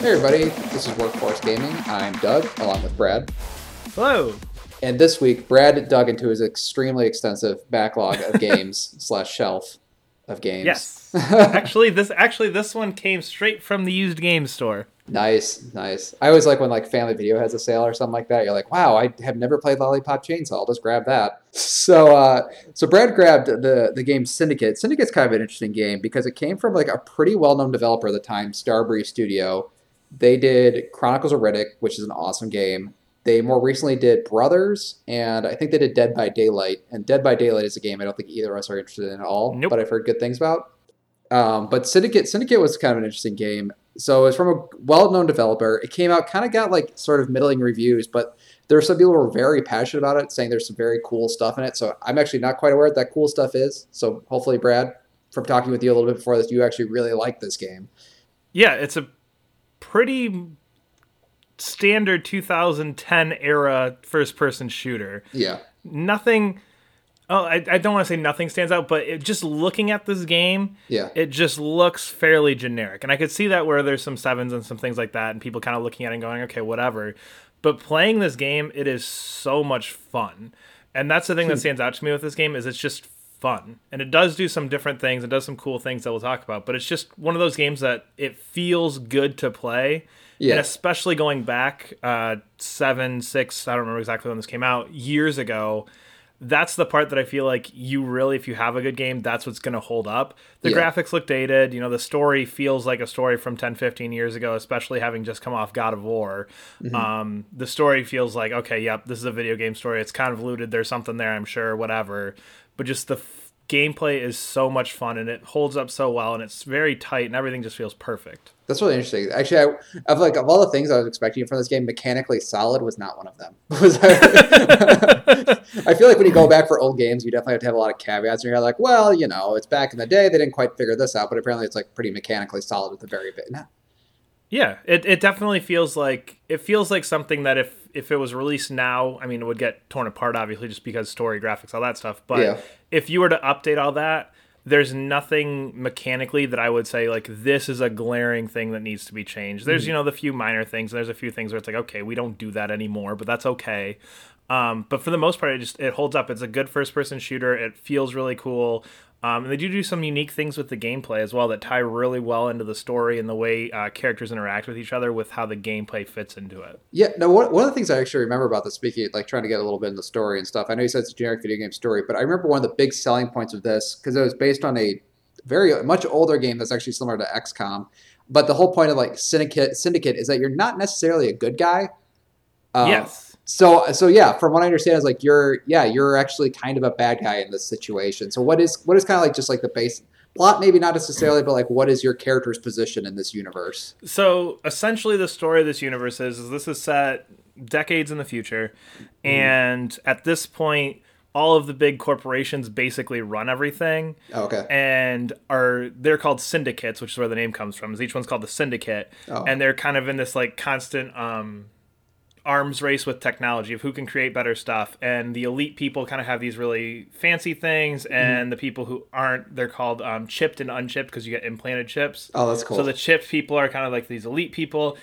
Hey everybody, this is Workforce Gaming. I'm Doug, along with Brad. Hello. And this week, Brad dug into his extremely extensive backlog of games slash shelf of games. Yes. actually, this actually this one came straight from the used game store. Nice, nice. I always like when like Family Video has a sale or something like that. You're like, wow, I have never played Lollipop Chainsaw. I'll just grab that. So, uh, so Brad grabbed the the game Syndicate. Syndicate's kind of an interesting game because it came from like a pretty well known developer at the time, Starbreeze Studio. They did Chronicles of Riddick, which is an awesome game. They more recently did Brothers, and I think they did Dead by Daylight. And Dead by Daylight is a game I don't think either of us are interested in at all, Nope. but I've heard good things about. Um, but Syndicate, Syndicate was kind of an interesting game. So it's from a well-known developer. It came out, kind of got like sort of middling reviews, but there are some people who were very passionate about it, saying there's some very cool stuff in it. So I'm actually not quite aware what that cool stuff is. So hopefully, Brad, from talking with you a little bit before this, you actually really like this game. Yeah, it's a pretty standard 2010 era first person shooter. Yeah. Nothing Oh, I, I don't want to say nothing stands out, but it, just looking at this game, Yeah. it just looks fairly generic. And I could see that where there's some sevens and some things like that, and people kind of looking at it and going, okay, whatever. But playing this game, it is so much fun. And that's the thing that hmm. stands out to me with this game is it's just fun. And it does do some different things. It does some cool things that we'll talk about. But it's just one of those games that it feels good to play. Yeah. And especially going back uh, seven, six, I don't remember exactly when this came out, years ago that's the part that I feel like you really, if you have a good game, that's what's going to hold up. The Yeah. graphics look dated. You know, the story feels like a story from 10, 15 years ago, especially having just come off God of War. Um, the story feels like, okay, yep, this is a video game story. It's convoluted. There's something there, I'm sure, whatever. But just the gameplay is so much fun and it holds up so well and it's very tight and everything just feels perfect. That's really interesting. Actually, I, of like of all the things I was expecting from this game, mechanically solid was not one of them. Was I feel like when you go back for old games, you definitely have to have a lot of caveats. And you're like, well, you know, it's back in the day; they didn't quite figure this out, but apparently it's like pretty mechanically solid at the very bit. No. Yeah, it, it definitely feels like it feels like something that if if it was released now, I mean, it would get torn apart obviously just because story, graphics, all that stuff. But Yeah. if you were to update all that, there's nothing mechanically that I would say like this is a glaring thing that needs to be changed. There's you know the few minor things. And there's a few things where it's like okay, we don't do that anymore, but that's okay. Um, but for the most part, it just it holds up. It's a good first person shooter. It feels really cool. Um, and they do do some unique things with the gameplay as well that tie really well into the story and the way uh, characters interact with each other with how the gameplay fits into it. Yeah, no. One, one of the things I actually remember about this, speaking like trying to get a little bit in the story and stuff. I know you said it's a generic video game story, but I remember one of the big selling points of this because it was based on a very much older game that's actually similar to XCOM. But the whole point of like Syndicate, Syndicate is that you're not necessarily a good guy. Um, yes. So so yeah, from what I understand is like you're yeah you're actually kind of a bad guy in this situation. So what is what is kind of like just like the base plot maybe not necessarily, but like what is your character's position in this universe? So essentially, the story of this universe is, is this is set decades in the future, and at this point, all of the big corporations basically run everything. Oh, okay. and are they're called syndicates, which is where the name comes from. Is each one's called the syndicate, Oh. and they're kind of in this like constant um, arms race with technology of who can create better stuff. And the elite people kind of have these really fancy things, and the people who aren't, they're called um, chipped and unchipped because you get implanted chips. Oh, that's cool. So the chipped people are kind of like these elite people.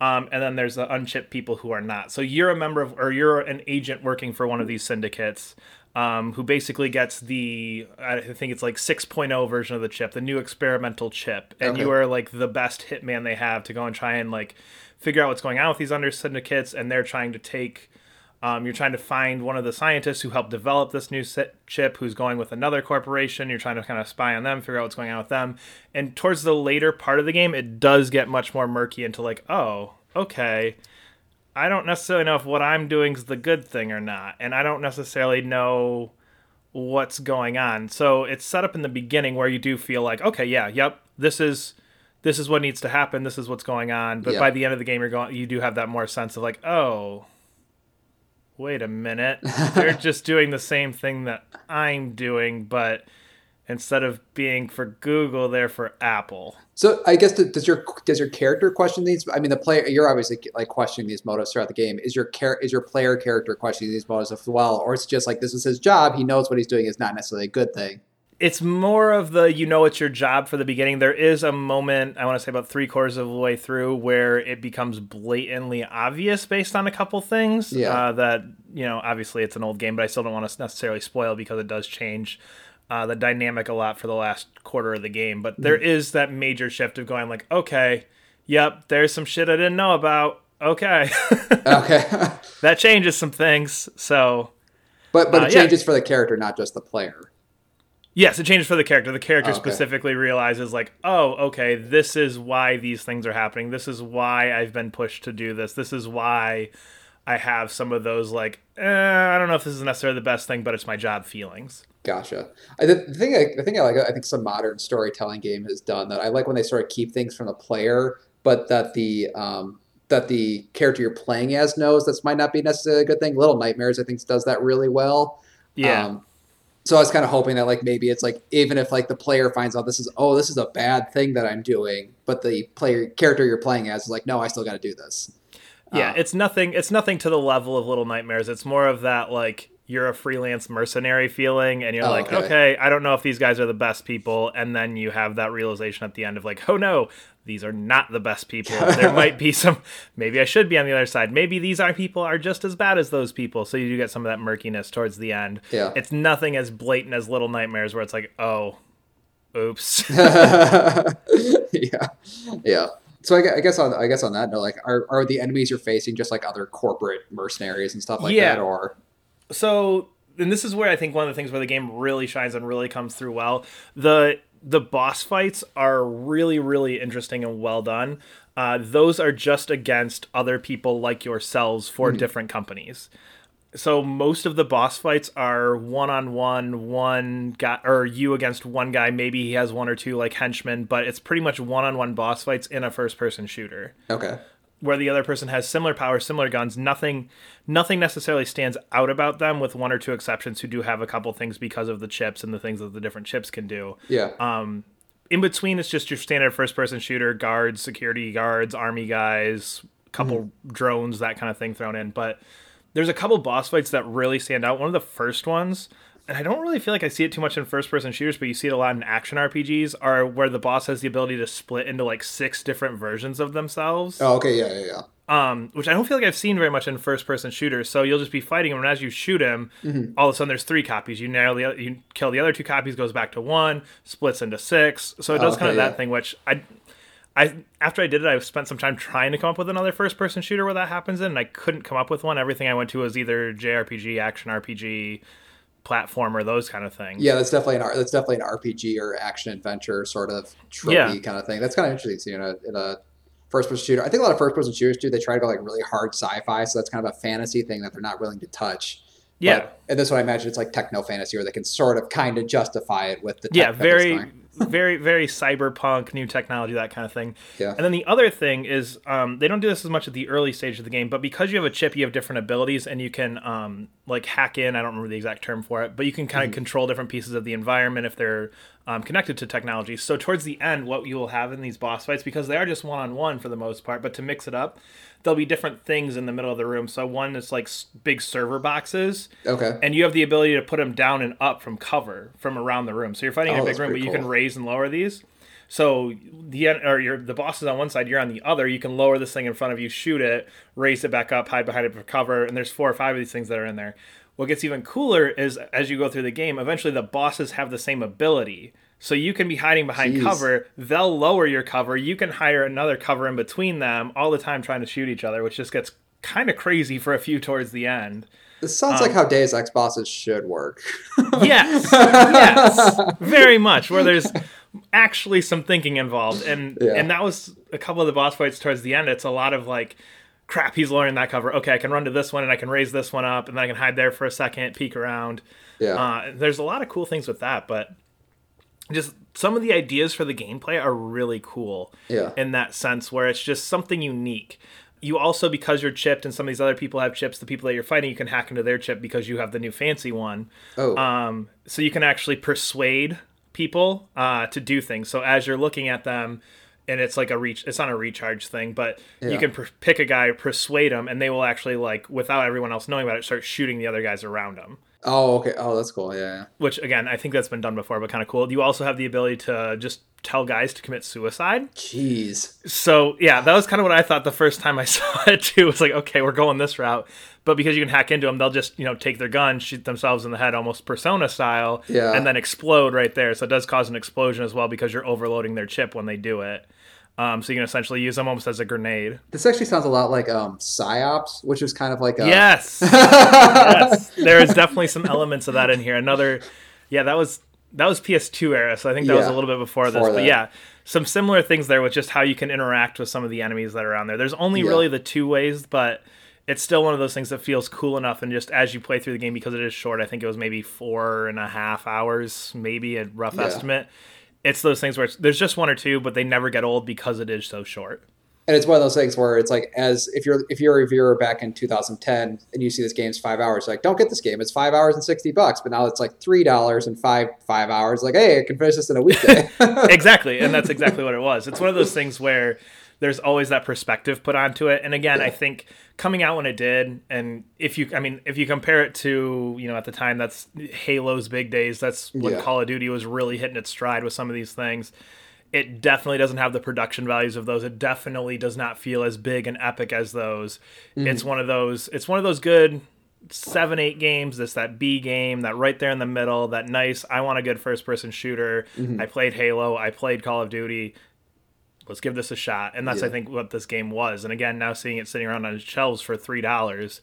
Um, and then there's the unchipped people who are not. So you're a member of, or you're an agent working for one of these syndicates, um, who basically gets the, I think it's like 6.0 version of the chip, the new experimental chip, and Okay. you are like the best hitman they have to go and try and like figure out what's going on with these under syndicates, and they're trying to take. Um, you're trying to find one of the scientists who helped develop this new chip who's going with another corporation. You're trying to kind of spy on them, figure out what's going on with them. And towards the later part of the game, it does get much more murky into like, oh, okay, I don't necessarily know if what I'm doing is the good thing or not. And I don't necessarily know what's going on. So it's set up in the beginning where you do feel like, okay, yeah, yep, this is this is what needs to happen. This is what's going on. But Yeah. by the end of the game, you're going, you do have that more sense of like, oh, wait a minute, they're just doing the same thing that I'm doing, but instead of being for Google, they're for Apple. So I guess th- does your does your character question these? I mean, the player you're obviously like questioning these motives throughout the game. Is your char- is your player character questioning these motives as well, or it's just like this is his job? He knows what he's doing is not necessarily a good thing. It's more of the you know it's your job for the beginning. There is a moment I want to say about three quarters of the way through where it becomes blatantly obvious based on a couple things. Yeah. Uh, that you know obviously it's an old game, but I still don't want to necessarily spoil because it does change uh, the dynamic a lot for the last quarter of the game. But there is that major shift of going like, okay, yep, there's some shit I didn't know about. Okay, Okay. that changes some things. So but but Uh, it yeah. changes for the character, not just the player. Yes, it changes for the character. The character Okay. specifically realizes, like, oh, okay, this is why these things are happening. This is why I've been pushed to do this. This is why I have some of those, like, eh, I don't know if this is necessarily the best thing, but it's my job feelings. Gotcha. I, the, the thing, I, the thing I like, I think some modern storytelling game has done that. I like when they sort of keep things from the player, but that the um, that the character you're playing as knows this might not be necessarily a good thing. Little Nightmares, I think, does that really well. Yeah. Um, so I was kind of hoping that like maybe it's like even if like the player finds out this is oh this is a bad thing that I'm doing, but the player character you're playing as is like no I still got to do this. yeah, Uh, it's nothing. It's nothing to the level of Little Nightmares. It's more of that like you're a freelance mercenary feeling, and you're Oh, like, okay. okay, I don't know if these guys are the best people, and then you have that realization at the end of like, oh no, these are not the best people. there might be some. Maybe I should be on the other side. Maybe these are people are just as bad as those people. So you do get some of that murkiness towards the end. Yeah. it's nothing as blatant as Little Nightmares, where it's like, oh, oops. yeah, yeah. So I, guess on I guess on that note, like, are, are the enemies you're facing just like other corporate mercenaries and stuff like Yeah. that, or so and this is where I think one of the things where the game really shines and really comes through well. The the boss fights are really really interesting and well done. Uh, those are just against other people like yourselves for different companies. So most of the boss fights are one on one, one guy or you against one guy. Maybe he has one or two like henchmen, but it's pretty much one on one boss fights in a first person shooter okay, where the other person has similar powers, similar guns. Nothing, nothing necessarily stands out about them, with one or two exceptions who do have a couple things because of the chips and the things that the different chips can do. yeah, Um, in between, it's just your standard first-person shooter, guards, security guards, army guys, couple drones, that kind of thing thrown in. But there's a couple boss fights that really stand out. One of the first ones. And I don't really feel like I see it too much in first person shooters, but you see it a lot in action RPGs, are where the boss has the ability to split into like six different versions of themselves oh okay, yeah, yeah, yeah. um, which I don't feel like I've seen very much in first person shooters. So you'll just be fighting him, and as you shoot him, all of a sudden there's three copies. You the you kill the other two copies, goes back to one, splits into six. So it does kind Okay, of that thing, which I. I after I did it, I spent some time trying to come up with another first person shooter where that happens in, and I couldn't come up with one. Everything I went to was either JRPG, action RPG, platformer, or those kind of things. Yeah, that's definitely an that's definitely an RPG or action adventure sort of tropey Yeah. kind of thing. That's kind of interesting. So, you know, in a first person shooter, I think a lot of first person shooters do. They try to go like really hard sci-fi, so that's kind of a fantasy thing that they're not willing to touch. Yeah. But, and this one I imagine it's like techno fantasy, where they can sort of kind of justify it with the tech yeah very. Very very cyberpunk new technology that kind of thing. Yeah. and then the other thing is um, they don't do this as much at the early stage of the game but because you have a chip you have different abilities and you can um, like hack in i don't remember the exact term for it but you can kind of control different pieces of the environment if they're um, connected to technology. So towards the end what you will have in these boss fights because they are just one-on-one for the most part but to mix it up there'll be different things in the middle of the room so one is like big server boxes Okay. and you have the ability to put them down and up from cover from around the room. So you're fighting in Oh, a big room, but pretty you can raise and lower these. So the or your the boss is on one side, you're on the other. You can lower this thing in front of you, shoot it, raise it back up, hide behind it for cover, and there's four or five of these things that are in there. What gets even cooler is as you go through the game, eventually the bosses have the same ability. So you can be hiding behind Jeez. cover. They'll lower your cover. You can hire another cover in between them all the time trying to shoot each other, which just gets kind of crazy for a few towards the end. This sounds Um, like how Deus Ex bosses should work. Yes, yes, very much. Where there's actually some thinking involved, and Yeah. and that was a couple of the boss fights towards the end. It's a lot of like, crap, he's lowering that cover. Okay, I can run to this one, and I can raise this one up, and then I can hide there for a second, peek around. Yeah. Uh, there's a lot of cool things with that, but just some of the ideas for the gameplay are really cool Yeah. in that sense where it's just something unique you also because you're chipped and some of these other people have chips the people that you're fighting you can hack into their chip because you have the new fancy one oh. um, so you can actually persuade people uh, to do things so as you're looking at them and it's like a reach it's not a recharge thing but Yeah. you can per- pick a guy persuade them and they will actually like without everyone else knowing about it start shooting the other guys around them Oh, okay. Oh, that's cool. Yeah. yeah. which again I think that's been done before, but kind of cool. You also have the ability to just tell guys to commit suicide. Jeez. So yeah, that was kind of what I thought the first time I saw it too. It's like okay, we're going this route, but because you can hack into them, they'll just you know take their gun, shoot themselves in the head, almost Persona style, Yeah. and then explode right there. So it does cause an explosion as well because you're overloading their chip when they do it. Um, so you can essentially use them almost as a grenade. This actually sounds a lot like um Psi-Ops, which is kind of like a Yes. yes. There is definitely some elements of that in here. Another yeah, that was that was PS2 era, so I think that was a little bit before this. before But yeah, some similar things there with just how you can interact with some of the enemies that are on there. There's only Yeah. really the two ways, but it's still one of those things that feels cool enough and just as you play through the game because it is short, I think it was maybe four and a half hours, maybe a rough Yeah. estimate. It's those things where it's, there's just one or two, but they never get old because it is so short. and it's one of those things where it's like as if you're if you're a viewer back in 2010 and you see this game's five hours like don't get this game. It's five hours and 60 bucks but now it's like three dollars and five five hours. Like hey i can finish this in a weekday. Exactly. And that's exactly what it was. It's one of those things where there's always that perspective put onto it. And again i think coming out when it did and if you i mean if you compare it to you know at the time that's halo's big days that's when Yeah. call of duty was really hitting its stride with some of these things. It definitely doesn't have the production values of those. It definitely does not feel as big and epic as those. Mm-hmm. It's one of those it's one of those good seven eight games this that b game that right there in the middle that nice i want a good first person shooter. Mm-hmm. I played halo i played call of duty let's give this a shot. And that's i think what this game was. And again now seeing it sitting around on shelves for three dollars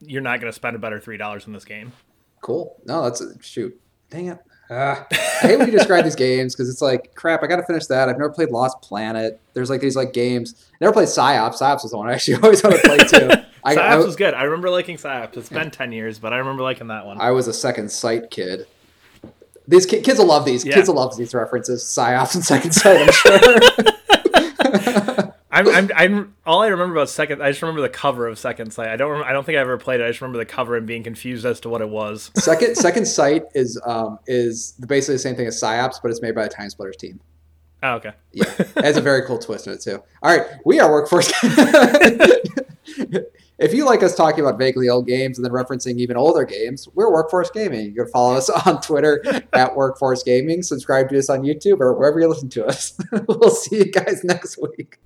you're not going to spend a better three dollars in this game. Cool. No that's shoot. Dang it. Ah. i hate when you describe these games because it's like crap i gotta finish that. I've never played lost planet. There's like these like games. Never played Psi-Ops. Psi-Ops was the one i actually always want to play too. I, Psi-Ops I, was good. I remember liking Psi-Ops. It's been ten years, but I remember liking that one. I was a second sight kid these ki- kids will love these Yeah. kids will love these references Psi-Ops and second sight i'm sure I'm, I'm, I'm, all I remember about Second. I just remember the cover of Second Sight. I don't. Remember, I don't think I ever played it. I just remember the cover and being confused as to what it was. Second Second Sight is um is basically the same thing as Psi-Ops, but it's made by the TimeSplitters team. Oh, okay. Yeah, it has a very cool twist in it too. All right, we are Workforce. if you like us talking about vaguely old games and then referencing even older games, we're Workforce Gaming. You can follow us on Twitter at Workforce Gaming. Subscribe to us on YouTube or wherever you listen to us. we'll see you guys next week.